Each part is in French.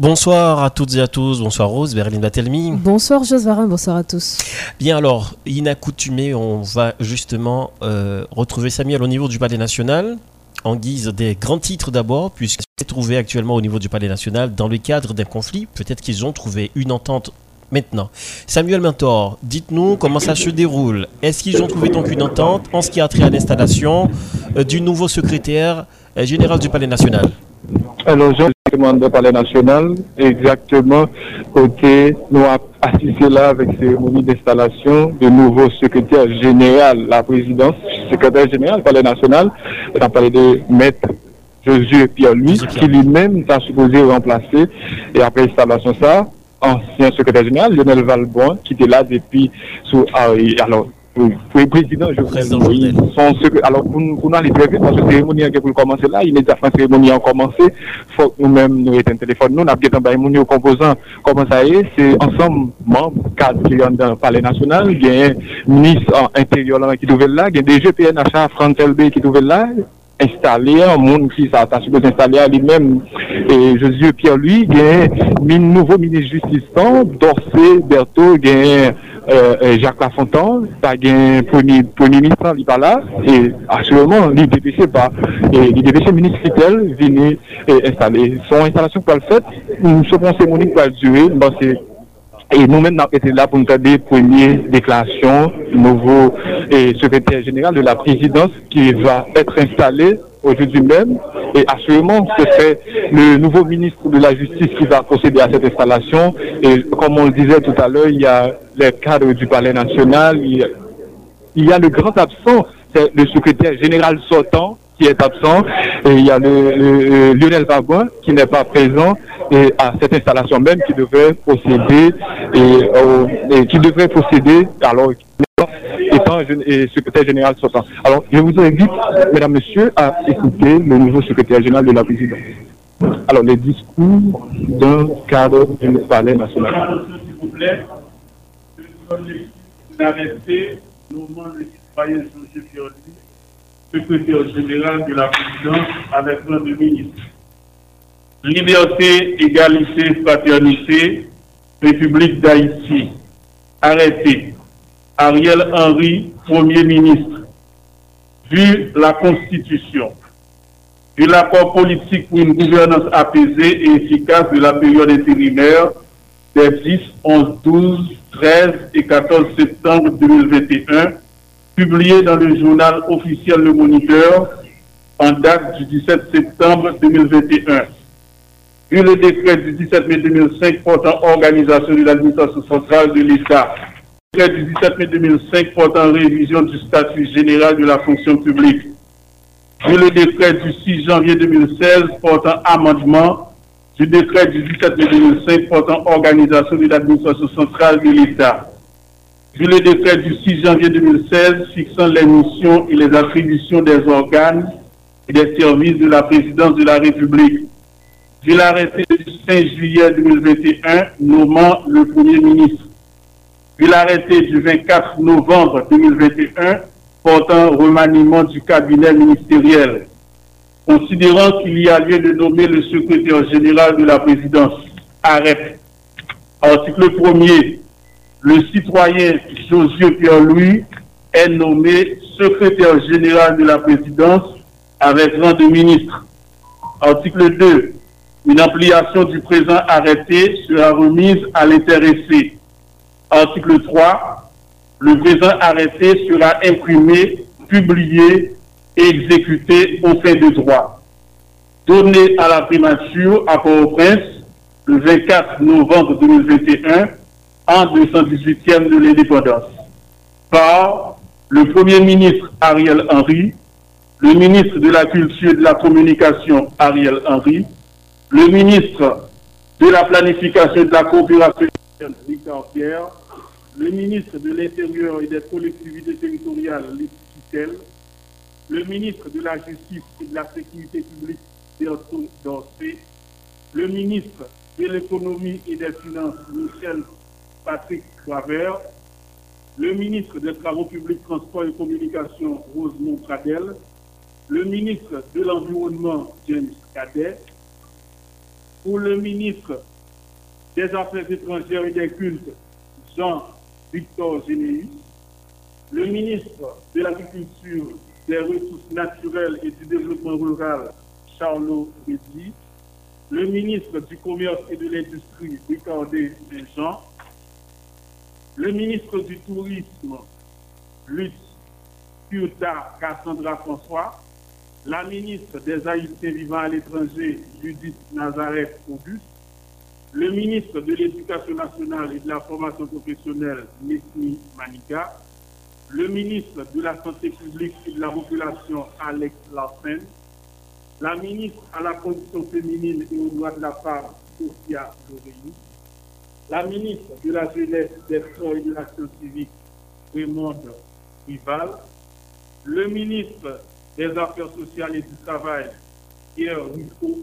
Bonsoir à toutes et à tous, bonsoir Rose, Berlin Batelmi. Bonsoir Josvarin, bonsoir à tous. Bien alors, inaccoutumé, on va justement euh, retrouver Samuel au niveau du Palais National, en guise des grands titres d'abord, puisqu'il est trouvé actuellement au niveau du Palais National dans le cadre d'un conflit. Peut-être qu'ils ont trouvé une entente maintenant. Samuel Mentor, dites-nous comment ça se déroule. Est-ce qu'ils ont trouvé donc une entente en ce qui a trait à l'installation euh, du nouveau secrétaire euh, général du Palais National? Alors, je demande par les nationales, exactement, côté, nous avons assisté là avec cérémonie d'installation de nouveau secrétaire général, la présidence, secrétaire général par les nationales, on parlé de maître Josué Pierre-Louis, qui lui-même t'a supposé remplacer, et après installation ça, ancien secrétaire général, Lionel Valbon, qui était là depuis, sous, alors, Le président Jovenel Moïse, son secrétaire, alors pour nous, pour nous aller très vite, parce que la cérémonie qui pour commencer là, immédiatement la cérémonie a commencé, faut que nous-mêmes nous éteignons le téléphone, nous, nous avons un aux composants, comment ça est, c'est ensemble, membres, cadres qui sont dans le palais national, il y a un ministre intérieur qui est là, il y a des GPNH, Franck Telbé qui est là, installé, un monde qui s'attache à installer à lui-même. Et Josué Pierre lui, il y a un nouveau ministre justice, Dorsey, Berthaud, il y a euh, Jacques Lafontaine, il y a un premier, premier ministre, il pas là, et actuellement, l'IDPC pas. Et l'IDPC ministre Fidel, venu euh, installer. Son installation pour le fait, une seconde cérémonie pour durer, bon, c'est et nous-mêmes, nous été là pour nous faire des premières déclarations, nouveau secrétaire général de la présidence qui va être installé aujourd'hui même. Et assurément, ce serait le nouveau ministre de la Justice qui va procéder à cette installation. Et comme on le disait tout à l'heure, il y a les cadres du Palais national, il y a, le grand absent, c'est le secrétaire général sortant qui est absent, et il y a le, Lionel Babouin qui n'est pas présent, et à cette installation même qui devrait procéder, et, qui devrait procéder, alors étant et secrétaire général sortant. Alors, je vous invite, mesdames, messieurs, à écouter le nouveau secrétaire général de la présidence. Alors, les discours d'un cadre du palais national. S'il vous plaît, citoyen secrétaire général de la présidence avec un de ministre. Liberté, égalité, fraternité, République d'Haïti. Arrêté. Ariel Henry, Premier ministre. Vu la Constitution, vu l'accord politique pour une gouvernance apaisée et efficace de la période intérimaire des 10, 11, 12, 13 et 14 septembre 2021, publié dans le journal officiel Le Moniteur en date du 17 septembre 2021. Vu le décret du 17 mai 2005 portant organisation de l'administration centrale de l'État, le décret du 17 mai 2005 portant révision du statut général de la fonction publique, vu le décret du 6 janvier 2016 portant amendement du décret du 17 mai 2005 portant organisation de l'administration centrale de l'État, vu le décret du 6 janvier 2016 fixant les missions et les attributions des organes et des services de la présidence de la République, vu l'arrêté du 5 juillet 2021 nommant le Premier ministre, vu l'arrêté du 24 novembre 2021 portant remaniement du cabinet ministériel, considérant qu'il y a lieu de nommer le secrétaire général de la présidence, arrête. Article 1er le citoyen Josué Pierre-Louis est nommé secrétaire général de la présidence avec rang de ministre. Article 2. Une ampliation du présent arrêté sera remise à l'intéressé. Article 3. Le présent arrêté sera imprimé, publié et exécuté au fin de droit. Donné à la primature à Port-au-Prince le 24 novembre 2021 en 218e de l'indépendance par le Premier ministre Ariel Henry, le ministre de la Culture et de la Communication Ariel Henry, le ministre de la Planification et de la Coopération Victor Pierre, le ministre de l'Intérieur et des collectivités territoriales Titel, le ministre de la Justice et de la Sécurité publique Bertrand Dorsey, le ministre de l'Économie et des Finances Michel Patrick Cravert, le ministre des Travaux publics, Transports et Communications, Rosemont Pradel, le ministre de l'Environnement, James Cadet, pour le ministre des Affaires étrangères et des Cultes, Jean-Victor Généus, le ministre de l'Agriculture, des Ressources naturelles et du Développement rural, Charlot Rédy, le ministre du Commerce et de l'Industrie, Ricardé Saint-Jean, le ministre du Tourisme, Lutz Piuta Cassandra François, la ministre des Haïtiens vivant à l'étranger, Judith Nazareth Auguste, le ministre de l'Éducation nationale et de la formation professionnelle, Nesmi Manika, le ministre de la Santé publique et de la population, Alex Larsen, la ministre à la condition féminine et aux droits de la femme, Sophia Lorey, la ministre de la Jeunesse, des Sports et de l'Action civique, Raymond Rival, le ministre des Affaires sociales et du Travail, Pierre Rico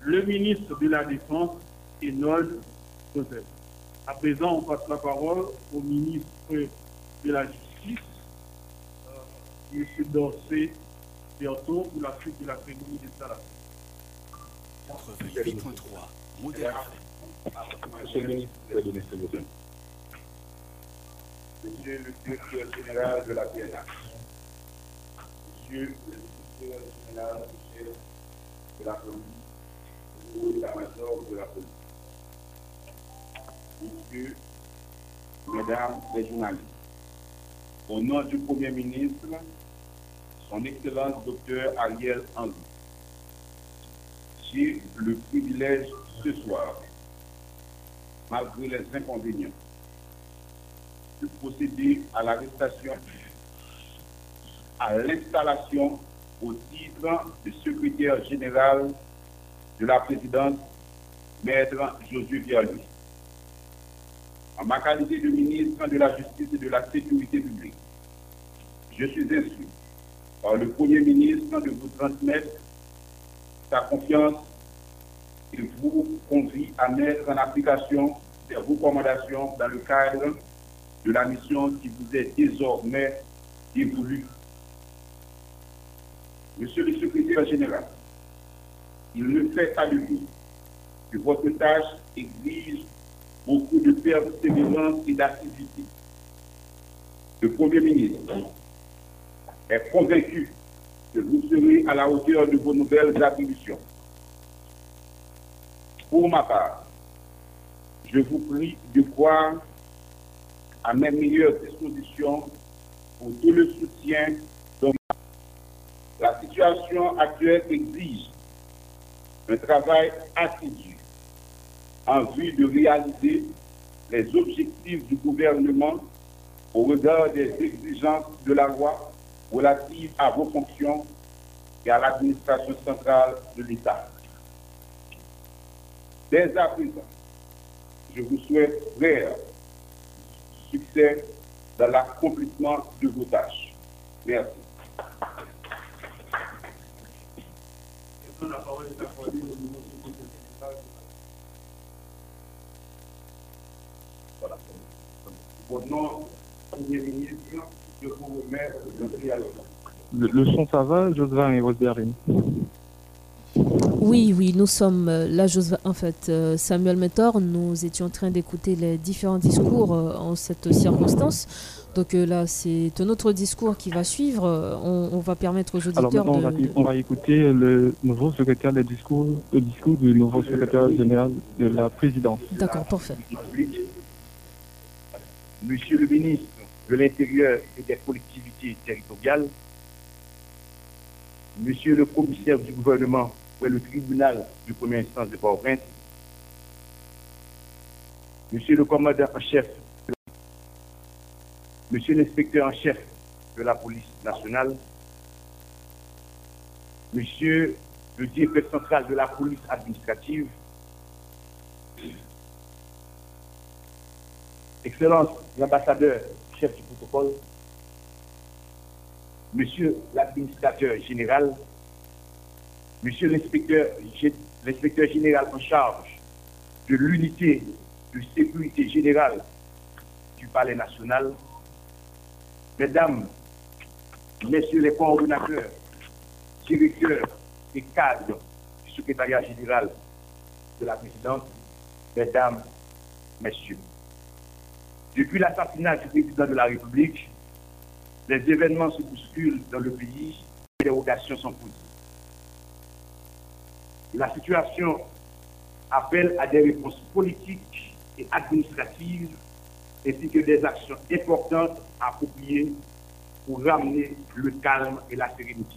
le ministre de la Défense, Enold Joseph. À présent, on passe la parole au ministre de la Justice, euh, M. Dorsey, bientôt pour la suite de la cérémonie des salades. Monsieur le ministre de. Monsieur le directeur général de la PNA. Monsieur le directeur général de la police, le l'état-major de la police. Monsieur, mesdames les journalistes, au nom du Premier ministre, son Excellence Dr Ariel Henry, j'ai le privilège ce soir, malgré les inconvénients, de procéder à l'arrestation, à l'installation au titre de secrétaire général de la présidence, maître Josué Pierre-Louis. En ma qualité de ministre de la Justice et de la Sécurité publique, je suis instruit par le Premier ministre de vous transmettre sa confiance et vous convie à mettre en application des recommandations dans le cadre de la mission qui vous est désormais dévolue. Monsieur le secrétaire général, il ne fait pas de que votre tâche exige beaucoup de persévérance et d'activité. Le Premier ministre est convaincu que vous serez à la hauteur de vos nouvelles attributions. Pour ma part, je vous prie de croire à mes meilleures dispositions pour tout le soutien dont la situation actuelle exige un travail assidu en vue de réaliser les objectifs du gouvernement au regard des exigences de la loi relatives à vos fonctions et à l'administration centrale de l'État. Dès à présent, je vous souhaite vrai succès dans l'accomplissement de vos tâches. Merci. Au nom Premier ministre, je vous dialogue. Le, le son, ça va, Josephine et Rosberry Oui, oui, nous sommes euh, là, Joseph- en fait, euh, Samuel Mentor, nous étions en train d'écouter les différents discours euh, en cette circonstance. Donc euh, là, c'est un autre discours qui va suivre. On, on va permettre aux Alors auditeurs maintenant, on va, de, de- on va écouter le nouveau secrétaire des discours, le discours du nouveau secrétaire général de la présidence. D'accord, parfait. Monsieur le ministre de l'Intérieur et des collectivités territoriales, Monsieur le commissaire du gouvernement le tribunal du premier instance de Port-au-Prince, Monsieur le commandant en chef, Monsieur l'inspecteur en chef de la police nationale, Monsieur le directeur central de la police administrative, Excellence l'ambassadeur chef du protocole, Monsieur l'administrateur général, Monsieur l'inspecteur gé- l'inspecteur général en charge de l'unité de sécurité générale du Palais national, Mesdames, Messieurs les coordonnateurs, directeurs et cadres du secrétariat général de la présidence, mesdames, messieurs. Depuis l'assassinat du président de la République, les événements se bousculent dans le pays et les rotations sont posées. La situation appelle à des réponses politiques et administratives ainsi que des actions importantes appropriées pour ramener le calme et la sérénité.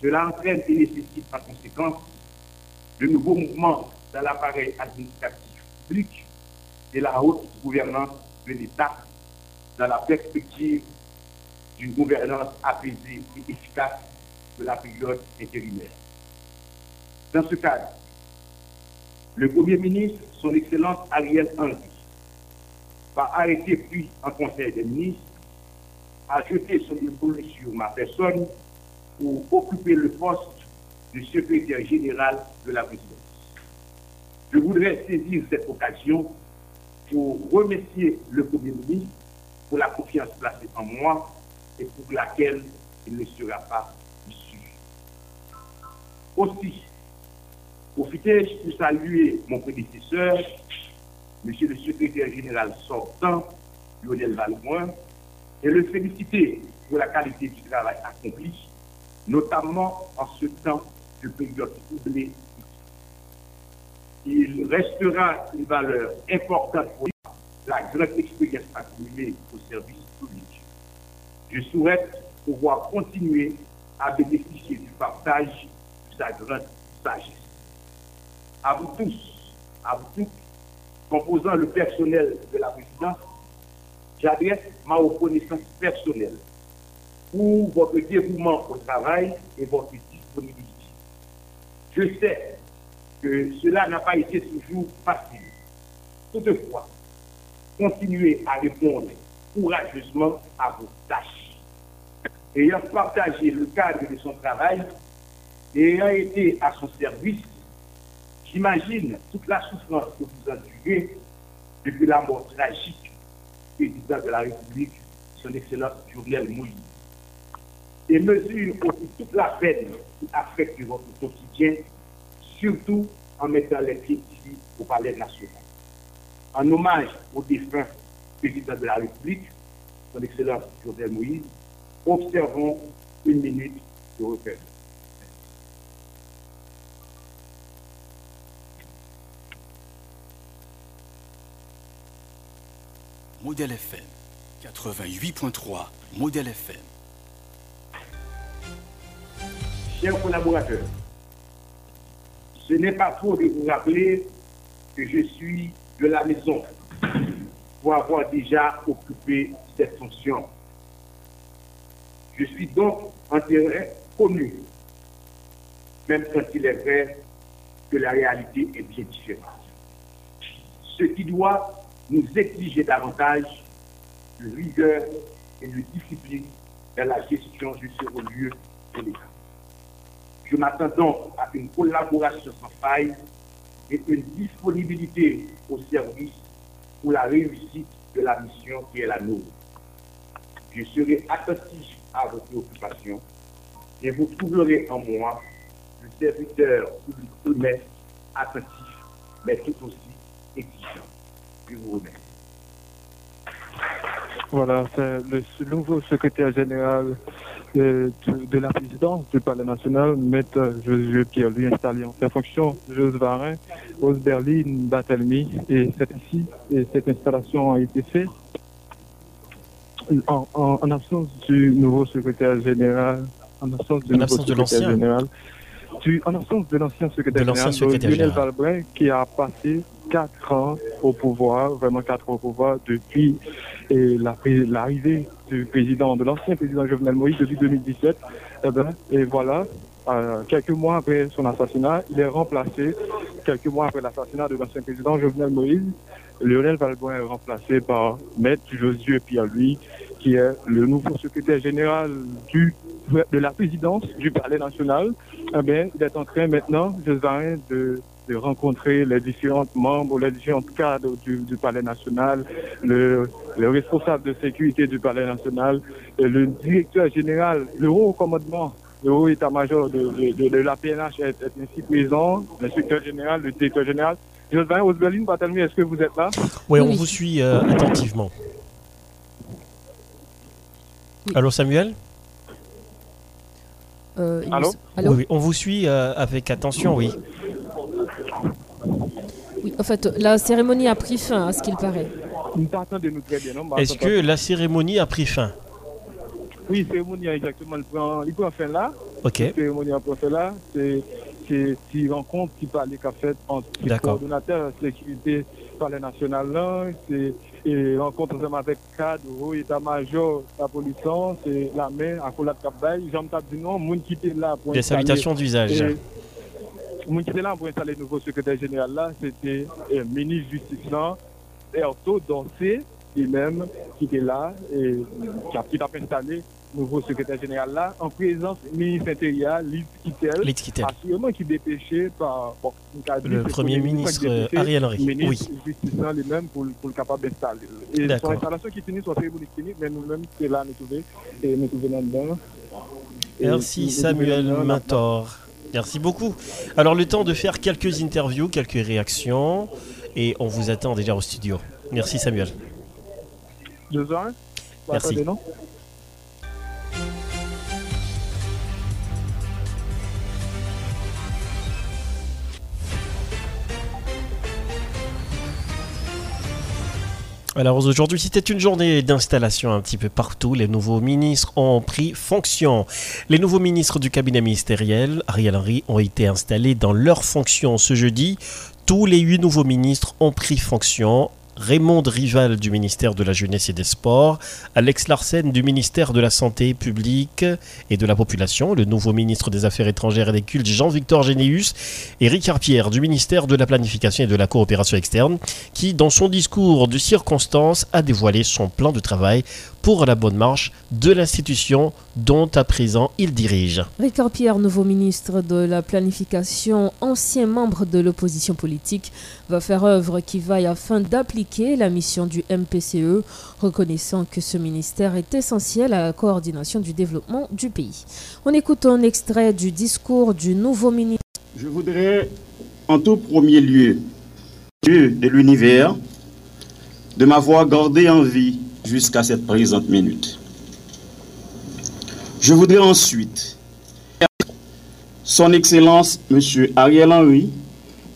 Cela entraîne et nécessite par conséquence de nouveaux mouvements dans l'appareil administratif public et la haute gouvernance de l'État dans la perspective d'une gouvernance apaisée et efficace de la période intérimaire. Dans ce cadre, le Premier ministre, son Excellence Ariel Henry, va arrêter puis en Conseil des ministres, a jeté son épaule sur ma personne pour occuper le poste de secrétaire général de la présidence. Je voudrais saisir cette occasion pour remercier le Premier ministre pour la confiance placée en moi et pour laquelle il ne sera pas issu. Aussi, profitez pour saluer mon prédécesseur, Monsieur le secrétaire général sortant, Lionel Valmoin, et le féliciter pour la qualité du travail accompli, notamment en ce temps de période troublée. Il restera une valeur importante pour la grande expérience accumulée au service public. Je souhaite pouvoir continuer à bénéficier du partage de sa grande sagesse. À vous tous, à vous tous, composant le personnel de la présidence, j'adresse ma reconnaissance personnelle pour votre dévouement au travail et votre disponibilité. Je sais que cela n'a pas été toujours facile. Toutefois, continuez à répondre courageusement à vos tâches. Ayant partagé le cadre de son travail et ayant été à son service, j'imagine toute la souffrance que vous endurez depuis la mort tragique du président de la République, son excellence Jovenel Moïse. Et mesure aussi toute la peine qui affecte votre quotidien, surtout en mettant les pieds ici au Palais national. En hommage au défunt président de la République, son Excellence Joseph Moïse, observons une minute de repère. Modèle FM 88.3 Modèle FM. Chers collaborateurs, ce n'est pas faux de vous rappeler que je suis de la maison pour avoir déjà occupé cette fonction. Je suis donc en terrain connu, même quand il est vrai que la réalité est bien différente. Ce qui doit nous exiger davantage de rigueur et de discipline dans la gestion du lieu de l'État. Je m'attends donc à une collaboration sans faille et une disponibilité au service pour la réussite de la mission qui est la nôtre. Je serai attentif à vos préoccupations et vous trouverez en moi le serviteur public honnête, attentif, mais tout aussi exigeant. Je vous remercie. Voilà, c'est le nouveau secrétaire général de, de la présidence du Palais national, Maître Josué Pierre, lui installé en ses fonctions, Joseph Varin, Rose Berlin, Batelmi, et c'est ici, et cette installation a été faite en, en, en absence du nouveau secrétaire général, en absence du En nouveau absence de secrétaire général, du- en absence de l'ancien secrétaire De l'ancien général, secrétaire Lionel qui a passé quatre ans au pouvoir, vraiment quatre ans au pouvoir, depuis l'arrivée du président, de l'ancien président Jovenel Moïse depuis 2017. Eh ben, et voilà, euh, quelques mois après son assassinat, il est remplacé, quelques mois après l'assassinat de l'ancien président Jovenel Moïse, Lionel Valbon est remplacé par Maître Josué Pierre-Louis, qui est le nouveau secrétaire général du, de la présidence du Palais national. Eh bien, il est en train maintenant, Josain, de, de rencontrer les différents membres, les différents cadres du, du Palais national, le, le responsable de sécurité du Palais national, le directeur général, le haut commandement le haut état-major de, la PNH est, ainsi présent, l'inspecteur général, le directeur général. Jocelyn Osberlin, est-ce que vous êtes là? Oui, on vous suit euh, attentivement. Allô Samuel? Euh, Allô, oui, on vous suit euh, avec attention, oui. Oui, en fait, la cérémonie a pris fin, à ce qu'il paraît. Est-ce que la cérémonie a pris fin? Oui, la cérémonie a exactement il prend fin là. Ok. La cérémonie a pris fin là. C'est une rencontre qui parlait qu'a fait entre le coordonnateur de sécurité palais national là. C'est une rencontre avec cadre, haut état-major, la police, c'est la main à Colat Capbaye. Jean-Tab dit non, monde qui était là pour. Des salutations d'usage. Pour installer le nouveau secrétaire général là, c'était le ministre justice là, Erto Dorsé, lui-même, qui était là et qui a, pu installé le nouveau secrétaire général là, en présence du ministre intérieur, Lise Kittel, Kittel. assurément qui dépêché par bon, le premier ministre Ariel Henry. Le ministre oui. justice lui-même pour, pour le capable d'installer. Et son installation qui finit, son cérémonie finit, mais nous-mêmes, c'est là, nous trouvons, et nous trouvons là-dedans. Merci Samuel Mator. Merci beaucoup. Alors le temps de faire quelques interviews, quelques réactions, et on vous attend déjà au studio. Merci Samuel. Deux heures. Merci. Alors aujourd'hui, c'était une journée d'installation un petit peu partout. Les nouveaux ministres ont pris fonction. Les nouveaux ministres du cabinet ministériel, Ariel Henry, ont été installés dans leurs fonctions ce jeudi. Tous les huit nouveaux ministres ont pris fonction Raymond Rival du ministère de la Jeunesse et des Sports, Alex Larsen du ministère de la Santé publique et de la Population, le nouveau ministre des Affaires étrangères et des Cultes Jean-Victor Généus, et Ricard Pierre du ministère de la Planification et de la Coopération externe, qui, dans son discours de circonstance, a dévoilé son plan de travail pour la bonne marche de l'institution dont à présent il dirige. Ricard Pierre, nouveau ministre de la Planification, ancien membre de l'opposition politique, va faire œuvre qui vaille afin d'appliquer la mission du MPCE, reconnaissant que ce ministère est essentiel à la coordination du développement du pays. On écoute un extrait du discours du nouveau ministre. Je voudrais en tout premier lieu, Dieu de l'univers, de m'avoir gardé en vie jusqu'à cette présente minute. Je voudrais ensuite son Excellence M. Ariel Henry,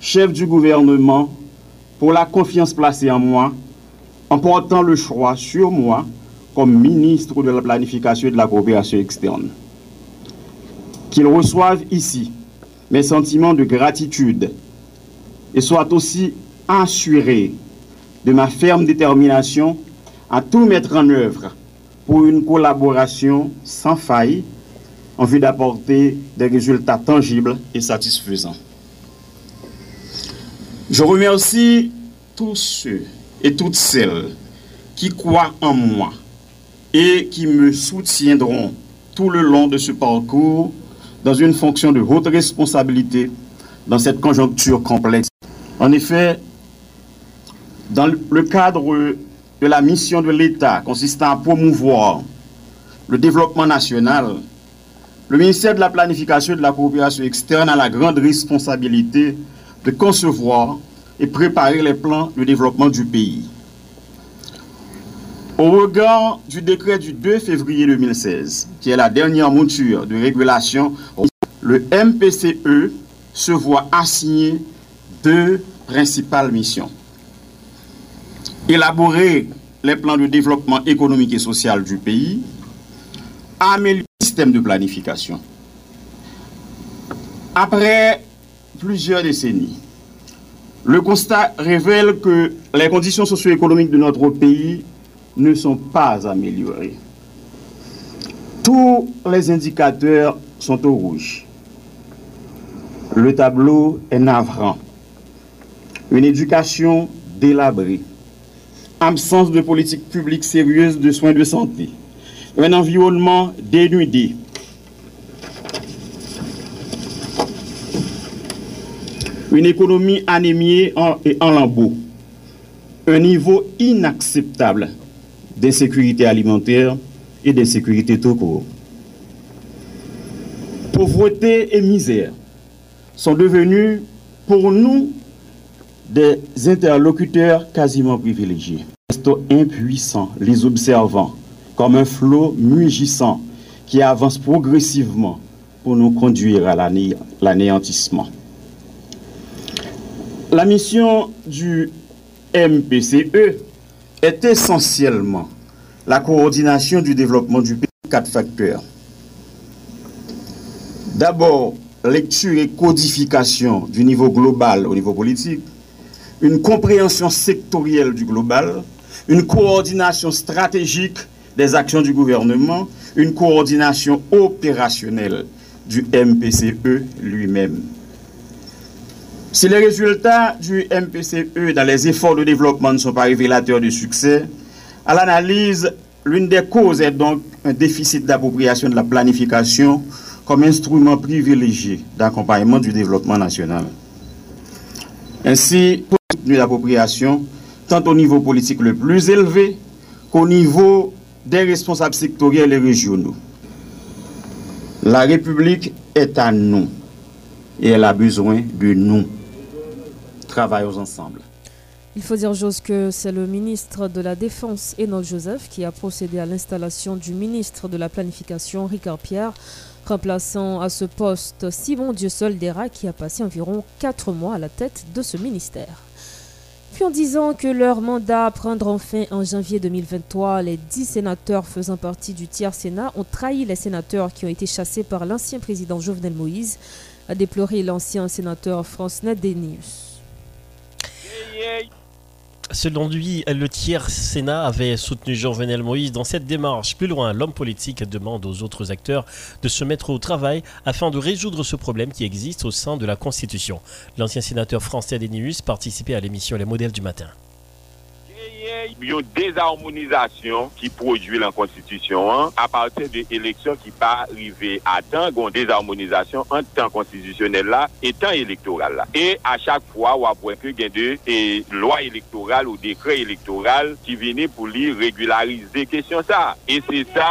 chef du gouvernement, pour la confiance placée en moi, en portant le choix sur moi comme ministre de la planification et de la coopération externe. Qu'il reçoive ici mes sentiments de gratitude et soit aussi assuré de ma ferme détermination à tout mettre en œuvre pour une collaboration sans faille en vue d'apporter des résultats tangibles et satisfaisants. Je remercie tous ceux et toutes celles qui croient en moi et qui me soutiendront tout le long de ce parcours dans une fonction de haute responsabilité dans cette conjoncture complexe. En effet, dans le cadre de la mission de l'État consistant à promouvoir le développement national, le ministère de la Planification et de la Coopération externe a la grande responsabilité de concevoir et préparer les plans de développement du pays. Au regard du décret du 2 février 2016, qui est la dernière mouture de régulation, le MPCE se voit assigner deux principales missions élaborer les plans de développement économique et social du pays, améliorer le système de planification. Après plusieurs décennies, le constat révèle que les conditions socio-économiques de notre pays ne sont pas améliorées. Tous les indicateurs sont au rouge. Le tableau est navrant. Une éducation délabrée absence de politique publique sérieuse de soins de santé, un environnement dénudé, une économie anémiée et en lambeaux, un niveau inacceptable d'insécurité alimentaire et d'insécurité tout court. pauvreté et misère sont devenus pour nous des interlocuteurs quasiment privilégiés. Restons impuissants, les observant, comme un flot mugissant qui avance progressivement pour nous conduire à l'anéantissement. La mission du MPCE est essentiellement la coordination du développement du pays quatre facteurs. D'abord, lecture et codification du niveau global au niveau politique, une compréhension sectorielle du global, une coordination stratégique des actions du gouvernement, une coordination opérationnelle du MPCE lui-même. Si les résultats du MPCE dans les efforts de développement ne sont pas révélateurs de succès, à l'analyse, l'une des causes est donc un déficit d'appropriation de la planification comme instrument privilégié d'accompagnement du développement national. Ainsi, soutenir l'appropriation, tant au niveau politique le plus élevé qu'au niveau des responsables sectoriels et régionaux. La République est à nous et elle a besoin de nous. Travaillons ensemble. Il faut dire, Jose, que c'est le ministre de la Défense, Enoch Joseph, qui a procédé à l'installation du ministre de la Planification, Ricard Pierre, remplaçant à ce poste Simon Dieu-Soldera, qui a passé environ quatre mois à la tête de ce ministère. En disant que leur mandat prendra fin en janvier 2023, les dix sénateurs faisant partie du tiers Sénat ont trahi les sénateurs qui ont été chassés par l'ancien président Jovenel Moïse, a déploré l'ancien sénateur France Denius. Selon lui, le tiers Sénat avait soutenu Jean-Venel Moïse dans cette démarche. Plus loin, l'homme politique demande aux autres acteurs de se mettre au travail afin de résoudre ce problème qui existe au sein de la Constitution. L'ancien sénateur français Adenius participait à l'émission Les modèles du matin. bay yon dezharmonizasyon ki prodwi lan konstitisyon an a partir de eleksyon ki pa rive a tan gon dezharmonizasyon an tan konstisyonel la et tan elektoral la. E a chak fwa wap wèk gen de e lwa elektoral ou dekre elektoral ki vini pou li regularize kesyon sa. E se sa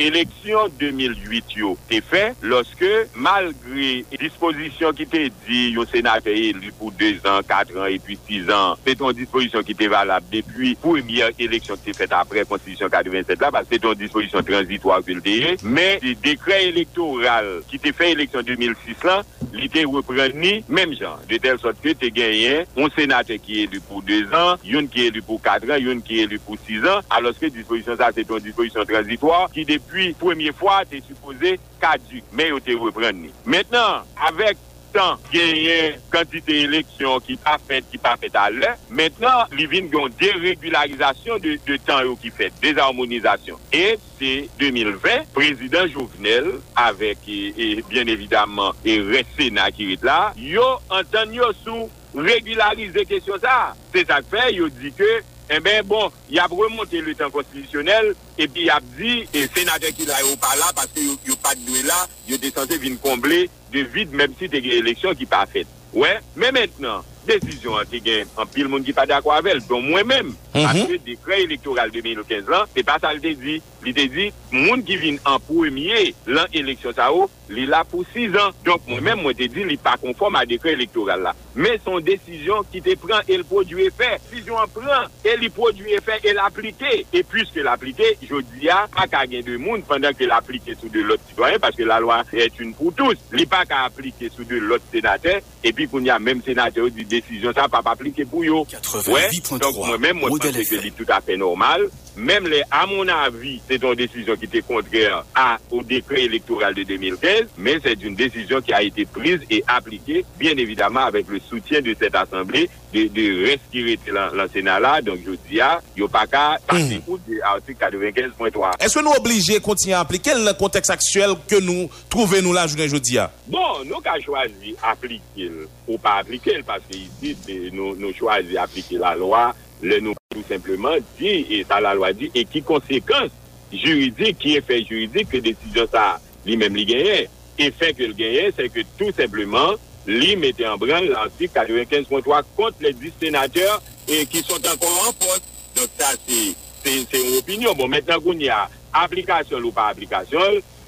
Eleksyon 2008 yo te fe, loske malgre disposisyon ki te di yo senate elu pou 2 an, 4 an, epi 6 an, se ton disposisyon ki te valab depi premier eleksyon ki te fet apre konstitusyon 87 la, se ton disposisyon transitoir ke ldeye, men se dekret elektoral ki te fe eleksyon 2006 lan, li te repreni menm jan, de tel sot ke te genyen on senate ki elu pou 2 an, yon ki elu pou 4 an, yon ki elu pou 6 an, aloske disposisyon sa se ton disposisyon transitoir ki de Depi premye fwa te supose kaduk, men yo te repren ni. Mètnen, avèk tan genyen kantite eleksyon ki pa fèt, ki pa fèt alè, mètnen li vin yon deregularizasyon de, de tan yo ki fèt, dezharmonizasyon. Et se 2020, prezident Jouvenel, avèk, e bien evidamman, e resena ki rit la, yo antan yo sou regularize kesyon sa. Se sa fè, yo di ke eh ben bon, y ap remonte le tan konstitusyonel, epi y ap di, e senatè ki la yo pa la, paske yo pa dwe la, yo de sanse vin komble de vide, mèm si te gen eleksyon ki pa fèt. Ouè, ouais. mè mètnen, desisyon an te gen, an pil moun ki pa da kwa vel, don mwen mèm, Akse dekre elektoral 2015 lan, se pa sa li te di. Li te di, moun ki vin an premye lan eleksyon sa ou, li la pou 6 an. Donk moun men mwen te di li pa konform a dekre elektoral la. Men son desisyon ki te pran el produ efè. Desisyon pran, el produ efè, el aplike. E pwiske l'aplike, jodi ya, pa ka gen de moun pandan ke l'aplike sou de lot citoyen, paske la lwa et un pou tous. Li pa ka aplike sou de lot senatè, epi koun ya menm senatè ou di desisyon sa pa pa aplike pou yo. Ouè, donk mwen men mwen panse ke li tout apè normal. Mèm lè, a mon avi, se ton desisyon ki te kontrèr a ou dekret elektoral de 2015, mè se t'une desisyon ki a ete prise et appliquée, bien évidemment, avec le soutien de cette assemblée, de, de respirer la Sénat là, donc je dis à Yopaka, parti mm. ou de article 95.3. Est-ce que nous obligez continuer à appliquer le contexte actuel que nous trouvez nous là, je dis à? Bon, nous qu'a choisi appliquer ou pas appliquer, parce que ici, nous, nous choisi appliquer la loi, le nou tout simplement dit, et ça la loi dit, et qui conséquence juridique, qui effet juridique que décision ça lui-même lui gagne. Effet que le gagne, c'est que tout simplement, lui mettait en branle l'article 95.3 contre les 10 sénateurs et qui sont encore en poste. Donc ça, c'est une opinion. Bon, maintenant qu'on y a application ou pas application,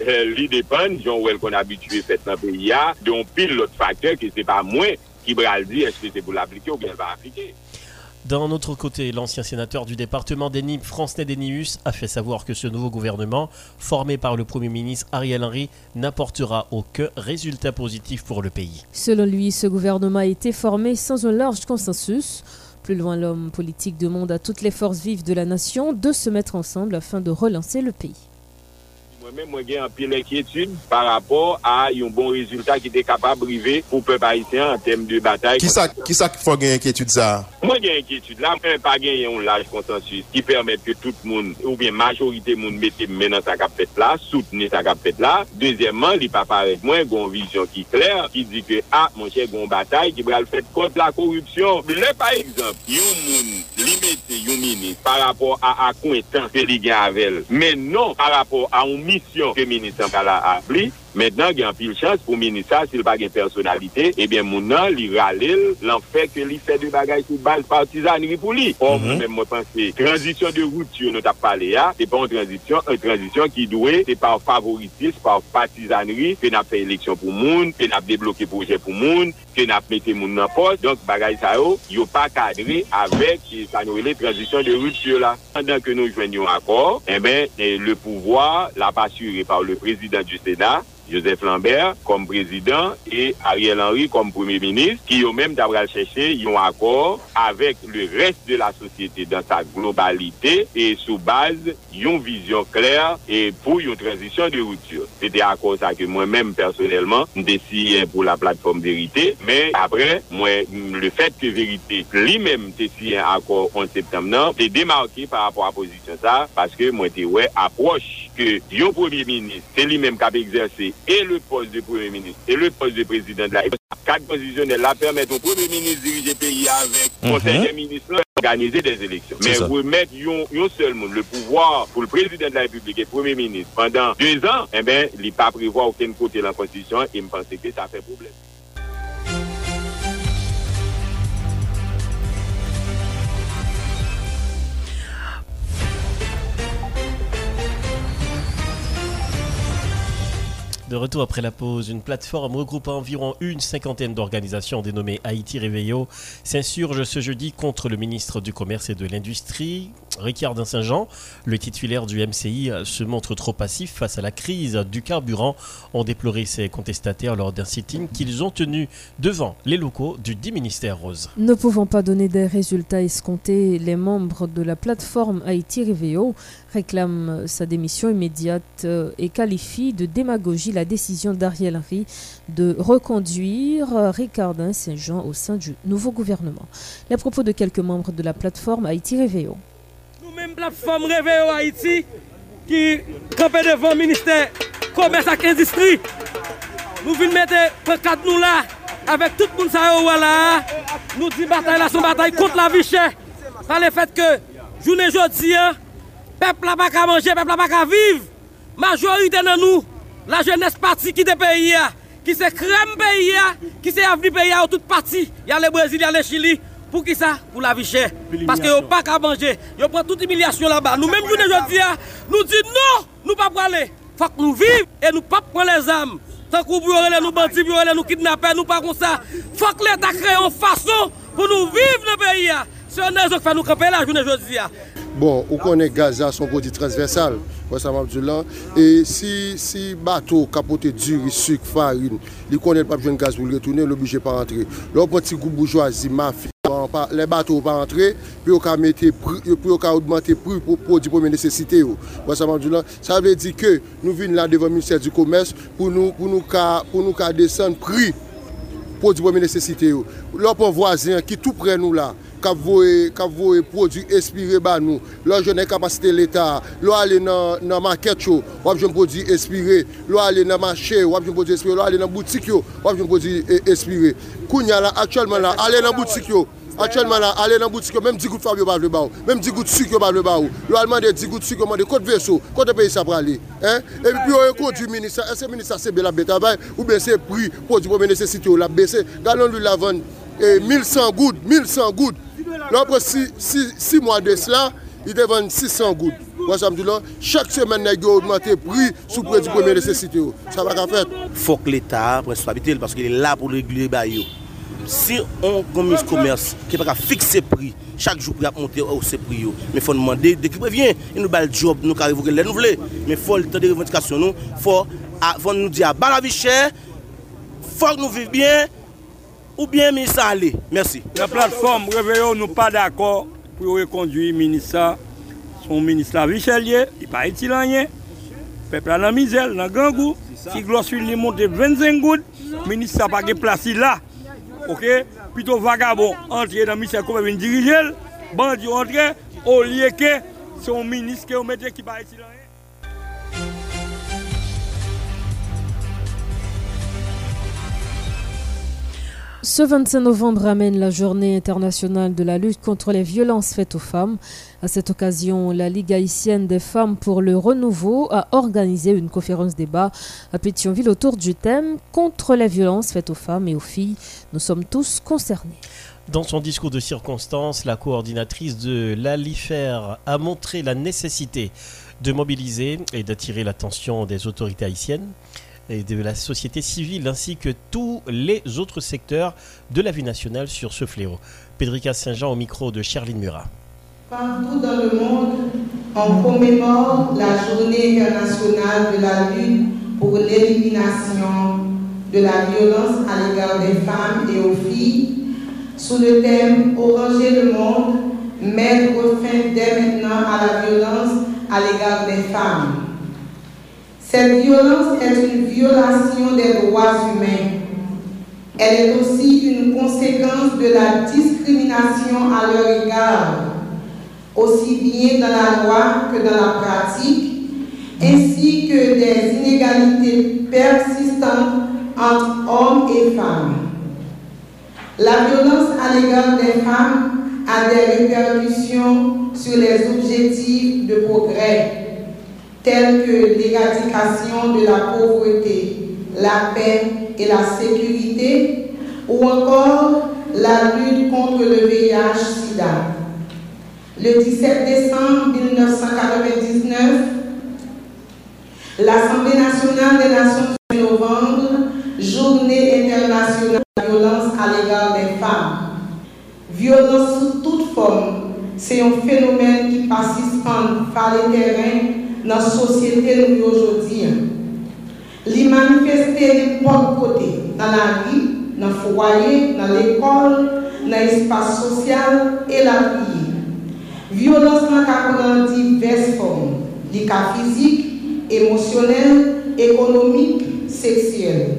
euh, lui dépend, John Well qu'on a habitué fait dans le pays, donc pile l'autre facteur qui c'est pas moins qui bral dit est-ce que c'est pour l'appliquer ou bien pas appliquer. D'un autre côté, l'ancien sénateur du département des Nîmes, Francenais Denius, a fait savoir que ce nouveau gouvernement, formé par le Premier ministre Ariel Henry, n'apportera aucun résultat positif pour le pays. Selon lui, ce gouvernement a été formé sans un large consensus. Plus loin, l'homme politique demande à toutes les forces vives de la nation de se mettre ensemble afin de relancer le pays. Mwen men mwen gen an pil enkyetude par rapport a yon bon rezultat ki de kapab rive pou pep haisyen an tem de batay. Ki sa ki fò gen enkyetude sa? Mwen gen enkyetude la, mwen pa gen yon laj konsensus ki permèt ke tout moun ou bien majorite moun mette menan sa kap ah, fet la, soutene sa kap fet la. Dezyèmman, li pa paret mwen gon vizyon ki kler ki di ke a, ah, mwen chè gon batay ki bral fet kont la korupsyon. Le par exemple, yon moun li mette yon minis par rapport a akwen tan se li gen avel. Men non par rapport a un misyon ke minis an kala apli, Mèdnan gen pil chans pou menisa sil pa gen personalite, ebyen eh moun nan li ralil lan fè ke li fè de bagay sou bal partizanri pou li. Or, mhm. mwen mwen mwen panse, transisyon de route yo nou tap pale ya, se pa an transisyon, an transisyon ki dwe, se pa favoritis, pa partizanri, ke nap fè eleksyon pou moun, ke nap deblokè proje pou moun, ke nap mette moun nan pos, donk bagay sa yo, yo pa kadre avèk sa nou ele transisyon de route yo la. Andan ke nou jwen yon akor, ebyen, le pouvoi la pa sure par le prezident du Sénat, Joseph Lambert kom prezident et Ariel Henry kom premier ministre ki yo menm tabral chèche yon akor avèk le reste de la sosyete dan sa globalite et sou base yon vizyon kler et pou yon transisyon de routure. Sete akor sa ke mwen menm personelman desiyen pou la platform verite, men apre mwen le fèt ke verite li menm desiyen akor 11 septem nan, te demarke par rapport a pozisyon sa, paske mwen te wè aproche que le premier ministre c'est lui-même qui a exercé et le poste de Premier ministre et le poste de président de la République. Quatre positionnels là permettent au Premier ministre de diriger le pays avec le Conseil des ministres organiser des élections. Mais remettre un seul monde, le pouvoir pour le président de la République et le Premier ministre pendant deux ans, eh bien, il n'est pas prévoir aucun côté dans la Constitution et je pense que ça fait problème. De retour après la pause, une plateforme regroupant environ une cinquantaine d'organisations dénommée Haïti Réveillot s'insurge ce jeudi contre le ministre du Commerce et de l'Industrie, Ricard Saint-Jean. Le titulaire du MCI se montre trop passif face à la crise du carburant, ont déploré ses contestataires lors d'un sitting qu'ils ont tenu devant les locaux du dit ministère Rose. Ne pouvant pas donner des résultats escomptés, les membres de la plateforme Haïti Réveillot réclament sa démission immédiate et qualifient de démagogie la décision d'Ariel Henry de reconduire Ricardin Saint-Jean au sein du nouveau gouvernement. Les propos de quelques membres de la plateforme Haïti. même plateforme Réveillon Haïti qui campait devant le ministère Commerce et Industrie. Nous venons mettre pour cadre nous là, avec tout le monde qui là. Nous disons bataille là, son bataille contre la vie chère. Par le fait que, journée aujourd'hui, peuple n'a pas qu'à manger, peuple n'a pas qu'à vivre. Majorité dans nous, la jeunesse partie qui est pays, qui se crème pays, qui se avenir pays, toute partie. Il y a le Brésil, il y a le Chili. Pou ki sa? Pou la vi chè. Paske yo pa ka manje. Yo pran tout imilyasyon la ba. Nou menm jounen jodi ya, nou di nou, nou pa prale. Fak nou viv, e nou non. pa pran les am. Tankou pou yorele nou bandi, pou yorele nou kidnapè, nou pa kon sa. Fak lè ta kre yon fason pou nou viv nan peyi ya. Se yon nan zok fè nou kapè la jounen jodi ya. Bon, ou konen Gaza son kodi transversal, wè sa mabdou lan. E si, si bato kapote duri, suk, farin, li konen pap joun gaz pou l retounen, l obije pa rentre. Lò poti kou boujwazi, mafi. Le bato ou pa antre, pi ou ka augmente pri pou podi pou men nesesite yo. Sa vle di ke nou vin la devan minister du komers pou nou ka desen pri podi pou men nesesite yo. Lò pou vwazen ki tou pre nou la, kap voye, kap voye prodou espire ba nou. Lò jwene kapasite l'Etat, lò ale nan, nan market yo, wap jwen prodou espire, lò ale nan machè, wap jwen prodou espire, lò ale nan boutik yo, wap jwen prodou espire. Eh, Kounya la, aktuelman la, ale nan boutik yo. Atchèlman la, ale nan boutik yo, mèm di gout fab yo bavle ba ou, Mèm di gout suk yo bavle ba ou. Lò alman de di gout suk yo mande, kote veso, kote peyi sa prale. E pi yo yon kote minisa, minister, e se minister sebe la bete avay, ou ben se pri, pou di pou mene bon, sityo la bese. Galon lou la lavan, 1100 gout, 1100 gout. Lopre 6 mwa de sla, i te vende 600 goud. Wè sa mdou lan, chak semen nè gyo augmente pri sou pre di premye nesesite yo. Sa va ka fet. Fok l'Etat responsabilite l, paske lè la pou regule bay yo. Si on komis komers ki pa ka fikse pri, chak jou pri ap monte ou se pri yo. Men fò nman de, de ki previen, e nou bal job nou ka revoke lè nou vle. Men fò l'te de revendikasyon nou, fò nou di a bala vi chè, fòk nou viv bien, ou bien mi sa ale. Mersi. La platform reveyo nou pa d'akor pou yo rekondui minisa, son minisa vi chè liye, i pa eti lanyen, pepla nan mizel, nan gangou, si glos fi li monte 25 goud, minisa pa ge plasi la. Ok, pito vagabon entre nan misè koube vin dirijel, bandi entre, ou liye ke, son minis ke ou mette ki ba Ce 25 novembre ramène la journée internationale de la lutte contre les violences faites aux femmes. À cette occasion, la Ligue haïtienne des femmes pour le renouveau a organisé une conférence débat à Pétionville autour du thème Contre les violences faites aux femmes et aux filles. Nous sommes tous concernés. Dans son discours de circonstance, la coordinatrice de l'ALIFER a montré la nécessité de mobiliser et d'attirer l'attention des autorités haïtiennes et de la société civile ainsi que tous les autres secteurs de la vie nationale sur ce fléau. Pédrica Saint-Jean au micro de Charline Murat. Partout dans le monde, on commémore la journée internationale de la lutte pour l'élimination de la violence à l'égard des femmes et aux filles sous le thème Oranger le monde, mettre fin dès maintenant à la violence à l'égard des femmes. Cette violence est une violation des droits humains. Elle est aussi une conséquence de la discrimination à leur égard, aussi bien dans la loi que dans la pratique, ainsi que des inégalités persistantes entre hommes et femmes. La violence à l'égard des femmes a des répercussions sur les objectifs de progrès tels que l'éradication de la pauvreté, la paix et la sécurité, ou encore la lutte contre le VIH-Sida. Le 17 décembre 1999, l'Assemblée nationale des Nations Unies novembre, Journée internationale de la violence à l'égard des femmes. Violence sous toute forme, c'est un phénomène qui persiste par les terrains dans la société nous aujourd'hui. Les manifester n'importe côté, dans la vie, dans le foyer, dans l'école, dans l'espace social et la vie. Violence dans diverses formes, les cas physiques, émotionnels, économiques, sexuels.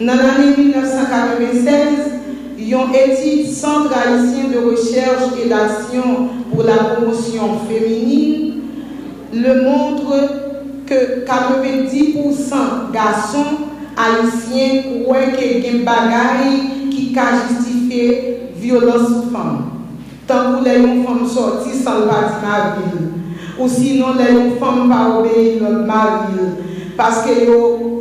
Dans l'année 1996, une étude Centre haïtien de recherche et d'action pour la promotion féminine le montre que 90% garçons haïtiens croient qu'il y des bagailles qui justifient violence aux femmes. Tant que les femmes sortent sans le mari, ou sinon les femmes pas obéir leur mari. Parce que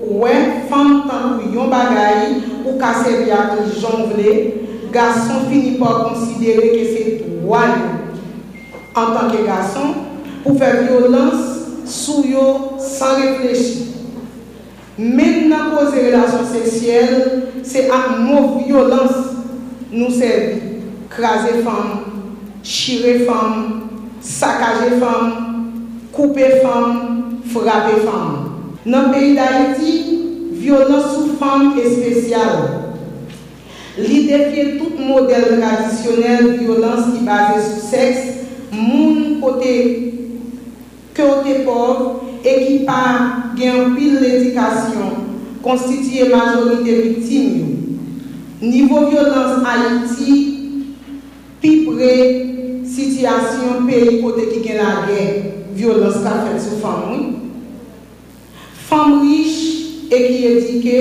ouais, femmes tant que yon bagaille ou casser bien que jongler, garçon finit par considérer que c'est toi en tant que garçon pour faire violence sous eux sans réfléchir. Maintenant, causer relations sexuelles, c'est à mot violence nous servir. Craser femmes, chirer femmes, saccager femmes, couper femmes, frapper femmes. Dans le pays d'Haïti, violence sous femmes est spéciale. L'idée tout modèle traditionnel de violence qui basé sur sexe, moun côté ke ou te pov e ki pa gen pil l'edikasyon konstituye majorite viktim yo. Nivou violans Haiti, pi pre sityasyon peyi kote ki gen la gen violans ka fet sou famoui. Fam riche e ki edike,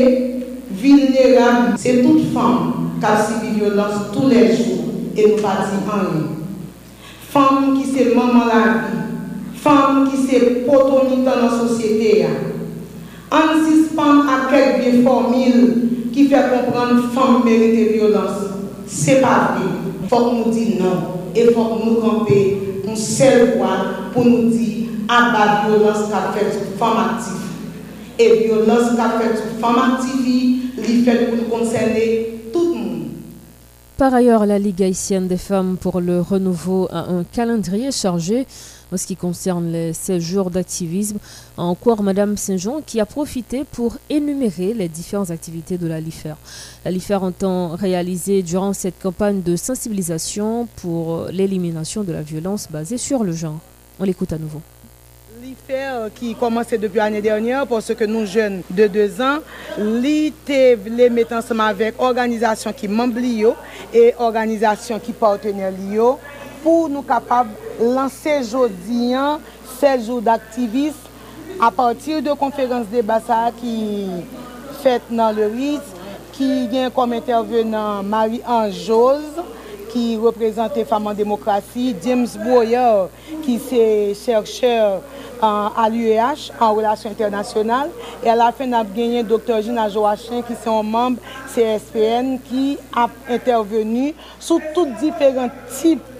vilnerab, se tout fam ka sibi violans tou le joun e nou pati anye. Fam ki se maman la vi, femmes qui se potonite dans la société. On suspend à quelques formules qui fait comprendre que femme mérite violence. C'est pas vrai. Faut nous dire non. et faut nous camper une seule voix pour nous dire abat violence qu'a fait sur femme active. Et violence qu'a fait sur femme active, il fait pour nous concerner tout le monde. Par ailleurs, la Ligue haïtienne des femmes pour le renouveau a un calendrier chargé en ce qui concerne les 16 jours d'activisme. Encore Madame Saint-Jean qui a profité pour énumérer les différentes activités de la LIFER. La LIFER entend réaliser durant cette campagne de sensibilisation pour l'élimination de la violence basée sur le genre. On l'écoute à nouveau. L'IFER qui commençait depuis l'année dernière parce que nous jeunes de deux ans, l'IT les mettre ensemble avec organisations qui membres et organisations qui partenaires l'IO pour nous capables lansè jodi an, sel jou d'aktivist, apatir de konferans de basa ki fèt nan le RIS, ki gen kom intervenan Marie-Anne Jose, ki reprezentè Faman Demokrasi, James Boyer, ki se chèrchèr a l'UEH, an relasyon internasyonal, e a la fin ap genyen Dr. Gina Joachim, ki se yon memb CSPN, ki ap intervenu sou tout diferent tip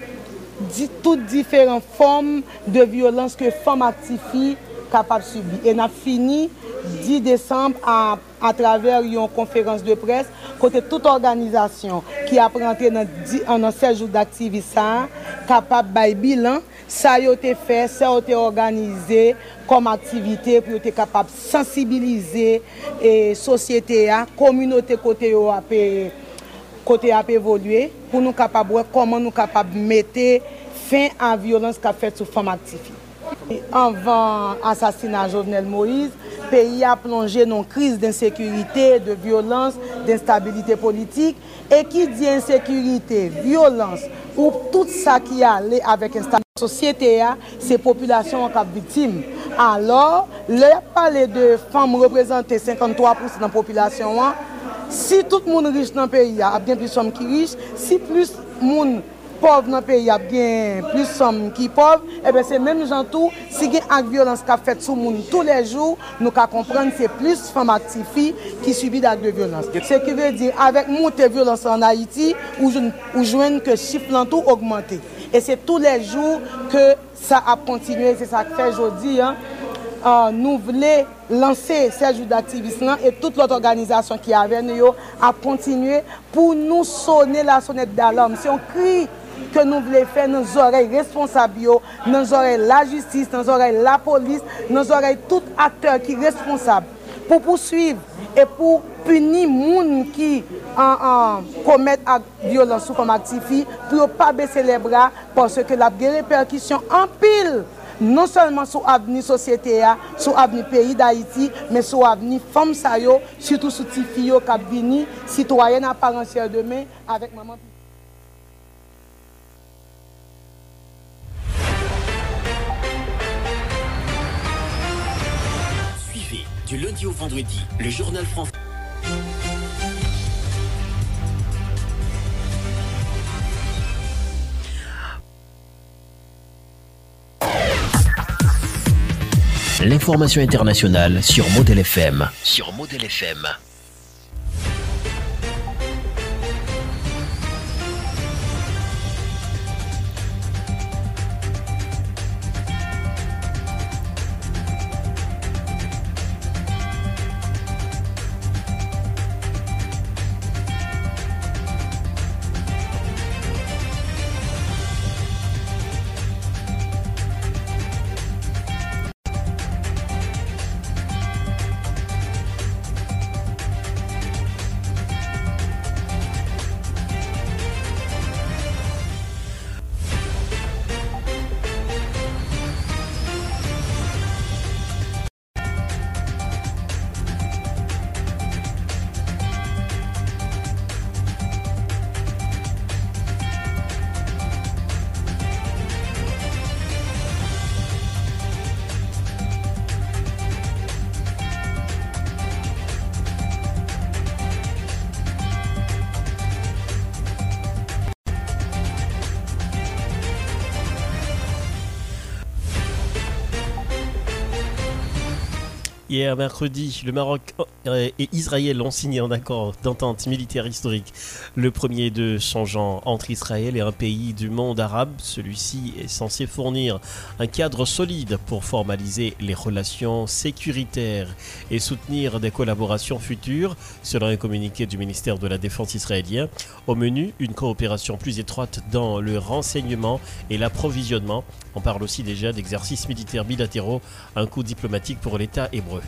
di, tout diferent form de violans ke fom aktifi kapap subi. E na fini 10 Desembre a, a traver yon konferans de pres kote tout organizasyon ki ap rentre nan, nan sejou d'aktivisa kapap bay bilan sa yo te fe, sa yo te organize kom aktivite pou yo te kapap sensibilize e sosyete ya, kominote kote yo ap e, kote ap evolue pou nou kapab wè koman nou kapab mette fin an violans ka fet sou fom aktifi. Anvan asasina Jovenel Moïse, peyi a plonje non kriz d'insekurite, de violans, d'instabilite politik, e ki di insekurite, violans, ou tout sa ki a le avèk instabilite. Sosyete ya, se populasyon an kap bitim. Alor, le pale de fom reprezentè 53% nan populasyon an, Si tout moun riche nan peyi ap gen plus som ki riche, si plus moun pov nan peyi ap gen plus som ki pov, eh ebe se menm jantou, si gen ak violans ka fet sou moun tou le jou, nou ka komprenn se plus fam ak ti fi ki subi dak de violans. Se ki ve di, avek moun te violans an Haiti, ou jwen ke chif lan tou augmente. E se tou le jou ke sa ap kontinue, se sa fe jodi an, Uh, nou vle lanse sejou d'aktivisme lan et tout lot organizasyon ki aven yo ap kontinue pou nou sone la sonet d'alarm. Se si yon kri ke nou vle fe nan zorey responsabyo, nan zorey la justis, nan zorey la polis, nan zorey tout akteur ki responsab pou pousuiv et pou puni moun ki an, an, komet ak violans ou kom aktifi pou yo pa bese le bra pon se ke la ge reperkisyon an pil non seulement sur l'avenir société, sur l'avenir pays d'Haïti, mais sur l'avenir femmes, surtout sur les filles qui viennent, citoyennes à part entière demain, avec maman. Suivez du lundi au vendredi le journal français. L'information internationale sur Model FM. Sur Model. Hier, mercredi, le Maroc et Israël ont signé un accord d'entente militaire historique, le premier de son genre entre Israël et un pays du monde arabe. Celui-ci est censé fournir un cadre solide pour formaliser les relations sécuritaires et soutenir des collaborations futures, selon un communiqué du ministère de la Défense israélien. Au menu, une coopération plus étroite dans le renseignement et l'approvisionnement. On parle aussi déjà d'exercices militaires bilatéraux, un coup diplomatique pour l'État hébreu.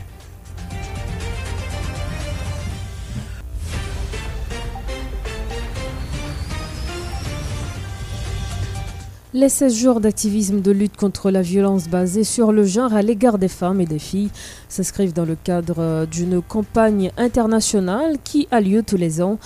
Les 16 jours d'activisme de lutte contre la violence basée sur le genre à l'égard des femmes et des filles s'inscrivent dans le cadre d'une campagne internationale qui a lieu tous les ans.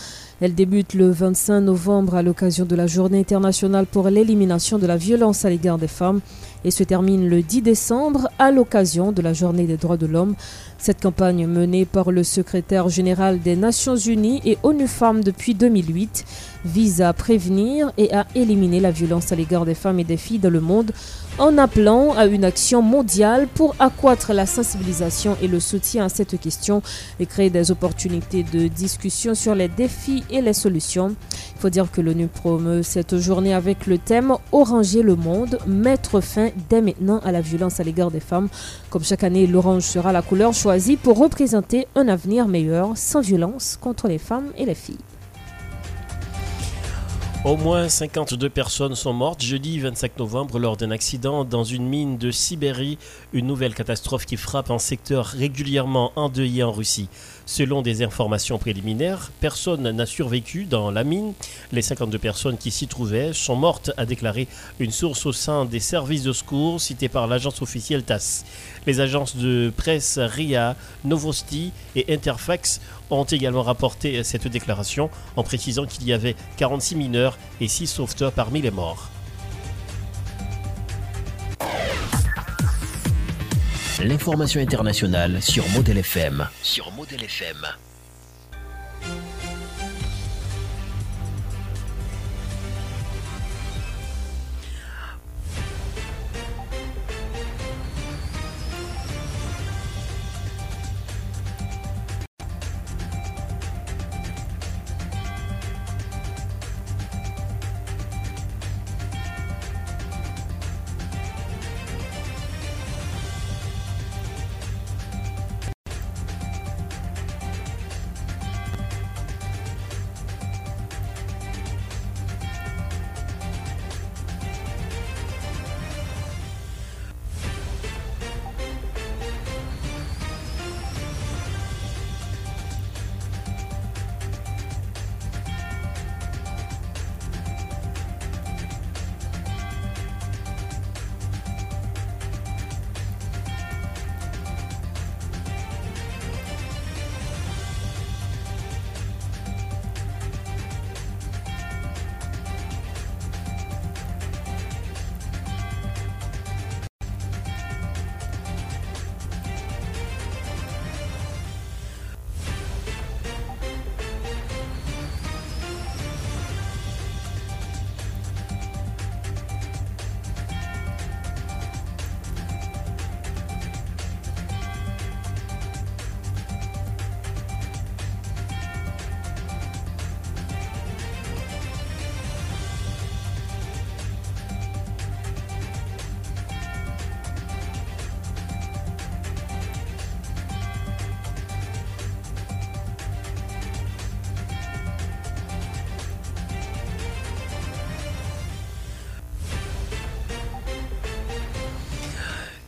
Elle débute le 25 novembre à l'occasion de la Journée internationale pour l'élimination de la violence à l'égard des femmes et se termine le 10 décembre à l'occasion de la Journée des droits de l'homme. Cette campagne menée par le secrétaire général des Nations Unies et ONU Femmes depuis 2008 vise à prévenir et à éliminer la violence à l'égard des femmes et des filles dans le monde en appelant à une action mondiale pour accroître la sensibilisation et le soutien à cette question et créer des opportunités de discussion sur les défis et les solutions. Il faut dire que l'ONU promeut cette journée avec le thème Oranger le monde, mettre fin dès maintenant à la violence à l'égard des femmes. Comme chaque année, l'orange sera la couleur choisie pour représenter un avenir meilleur sans violence contre les femmes et les filles. Au moins 52 personnes sont mortes jeudi 25 novembre lors d'un accident dans une mine de Sibérie, une nouvelle catastrophe qui frappe un secteur régulièrement endeuillé en Russie. Selon des informations préliminaires, personne n'a survécu dans la mine. Les 52 personnes qui s'y trouvaient sont mortes, a déclaré une source au sein des services de secours citée par l'agence officielle TASS. Les agences de presse RIA, Novosti et Interfax ont également rapporté cette déclaration en précisant qu'il y avait 46 mineurs et 6 sauveteurs parmi les morts. L'information internationale sur Model FM. Sur Model.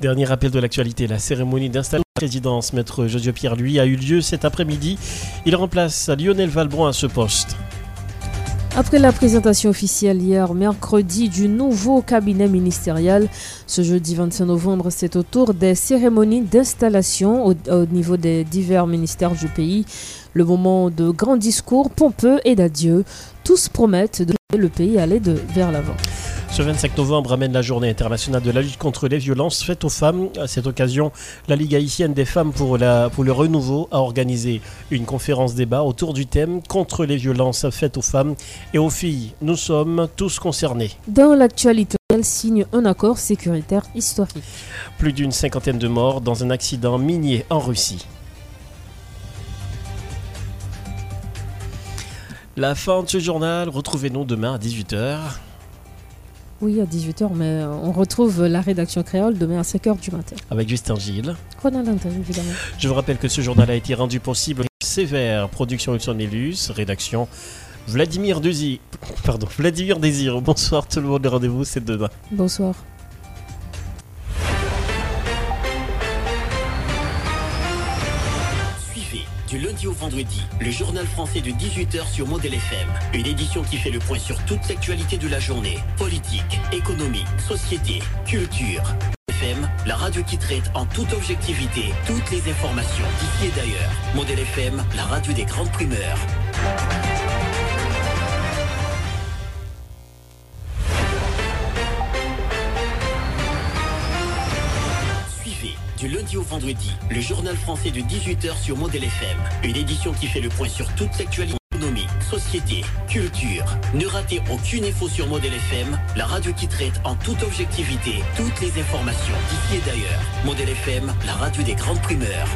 Dernier rappel de l'actualité, la cérémonie d'installation de la présidence, maître Josio Pierre, lui, a eu lieu cet après-midi. Il remplace Lionel Valbron à ce poste. Après la présentation officielle hier mercredi du nouveau cabinet ministériel, ce jeudi 25 novembre, c'est au tour des cérémonies d'installation au, au, niveau des divers ministères du pays. Le moment de grands discours pompeux et d'adieu. Tous promettent de le pays aller vers l'avant. Ce 25 novembre amène la journée internationale de la lutte contre les violences faites aux femmes. À cette occasion, la Ligue haïtienne des femmes pour, la, pour le renouveau a organisé une conférence débat autour du thème contre les violences faites aux femmes et aux filles. Nous sommes tous concernés. Dans l'actualité elle signe un accord sécuritaire historique. Plus d'une cinquantaine de morts dans un accident minier en Russie. La fin de ce journal, retrouvez-nous demain à 18h. Oui, à 18h, mais on retrouve la rédaction créole demain à 5h du matin. Avec Justin Gilles. Évidemment. Je vous rappelle que ce journal a été rendu possible sévère, production Hudson Nélus, rédaction Vladimir Désir. Pardon, Vladimir Désir. Bonsoir tout le monde, le rendez-vous c'est demain. Bonsoir. Lundi au vendredi le journal français de 18h sur Model FM. Une édition qui fait le point sur toute l'actualité de la journée. Politique, économie, société, culture. FM, la radio qui traite en toute objectivité toutes les informations d'ici et d'ailleurs. Model FM, la radio des grandes primeurs. Du lundi au vendredi le journal français de 18h sur Model FM. Une édition qui fait le point sur toute l'actualité économie, société, culture. Ne ratez aucune info sur Model FM, la radio qui traite en toute objectivité toutes les informations d'ici et d'ailleurs. Model FM, la radio des grandes primeurs.